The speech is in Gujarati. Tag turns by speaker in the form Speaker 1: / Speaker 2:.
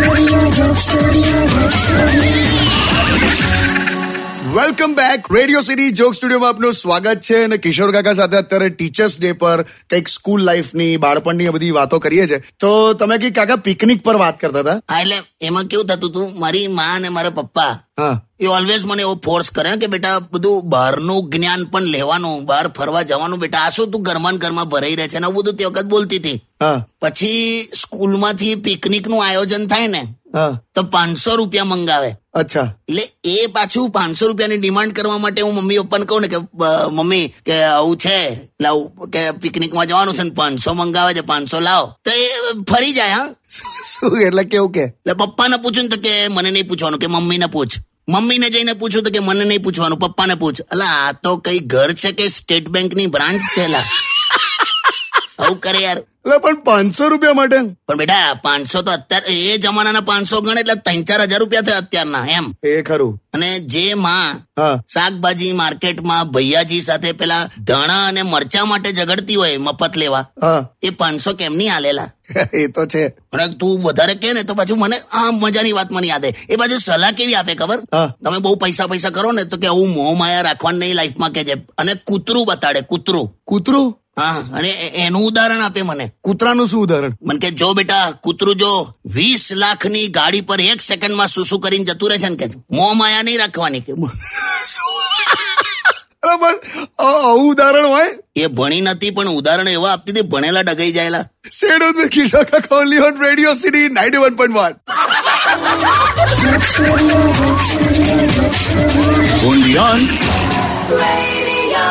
Speaker 1: studio, dope studio, dope studio. Welcome back Radio City joke સ્ટુડિયોમાં આપનું સ્વાગત છે અને કિશોર કાકા સાથે અત્યારે ટીચર્સ ડે પર કંઈક સ્કૂલ લાઈફની બાળપણની બધી વાતો કરીએ છે તો તમે કઈ કાકા પિકનિક પર વાત કરતા હતા?
Speaker 2: હા એટલે એમાં કેવું થતું હતું મારી માં અને મારા પપ્પા
Speaker 1: હા.
Speaker 2: એ ઓલવેઝ મને એવો ફોર્સ કરે કે બેટા બધું બહારનું જ્ઞાન પણ લેવાનું બહાર ફરવા જવાનું બેટા આ શું તું ઘરમાં ઘરમાં ભરાઈ રહે છે? ને બધું તે વખત બોલતી હતી. પછી સ્કૂલમાંથી પિકનિકનું આયોજન થાય ને તો પાંચસો રૂપિયા મંગાવે.
Speaker 1: અચ્છા.
Speaker 2: એટલે એ પાછું પાંચસો રૂપિયાની ડિમાન્ડ કરવા માટે હું મમ્મી પપ્પાને કહું ને કે મમ્મી કે આવું છે. લાવ કે પિકનિકમાં જવાનું છે ને પાંચસો મંગાવે છે પાંચસો લાવ. તો એ ફરી જાય હા.
Speaker 1: શું એટલે કેવું કે?
Speaker 2: એટલે પપ્પાને પૂછું ને તો કે મને નહીં પૂછવાનું. કે મમ્મીને પૂછ. મમ્મીને જઈને પૂછું તો કે મને નહીં પૂછવાનું. પપ્પાને પૂછ. એટલે આ તો કઈ ઘર છે કે સ્ટેટ બેંકની બ્રાન્ચ છે લા આવું કરે યાર.
Speaker 1: એટલે પણ પાંચસો રૂપિયા માટે?
Speaker 2: પણ બેટા પાંચસો તો અત્યારે એ જમાનાના પાંચસો ગણે એટલે ત્રણ ચાર હજાર રૂપિયા થયા અત્યારના એમ.
Speaker 1: એ ખરું.
Speaker 2: અને જે માં શાકભાજી માર્કેટમાં ભૈયાજી સાથે પેલા ધાણા અને મરચા માટે ઝઘડતી હોય મફત લેવા એ પાંચસો કેમ નહીં આલેલા?
Speaker 1: એ તો છે.
Speaker 2: અને તું વધારે કે ને તો પાછું મને આ મજાની વાત મને યાદ એ બાજુ સલાહ કેવી આપે ખબર. તમે બહુ પૈસા પૈસા કરો ને તો કે આવું મોહ માયા રાખવાનું નહીં લાઈફમાં કે છે અને કૂતરું બતાડે કૂતરું.
Speaker 1: કૂતરું?
Speaker 2: હા અને એનું ઉદાહરણ આપે મને.
Speaker 1: કૂતરાનું શું ઉદાહરણ?
Speaker 2: મને કે જો બેટા કૂતરું જો વીસ લાખની ગાડી પર એક સેકન્ડમાં શું શું કરીને જતું રહે છે ને કે મો માયા નહીં રાખવાની કે.
Speaker 1: ઉદાહરણ હોય?
Speaker 2: એ ભણી નથી પણ ઉદાહરણ એવા આપતી હતી ભણેલા ડગાઈ જાયેલા.
Speaker 1: Shadow with Kishore Kaka only on Radio City 91.1.
Speaker 3: Only on
Speaker 4: Radio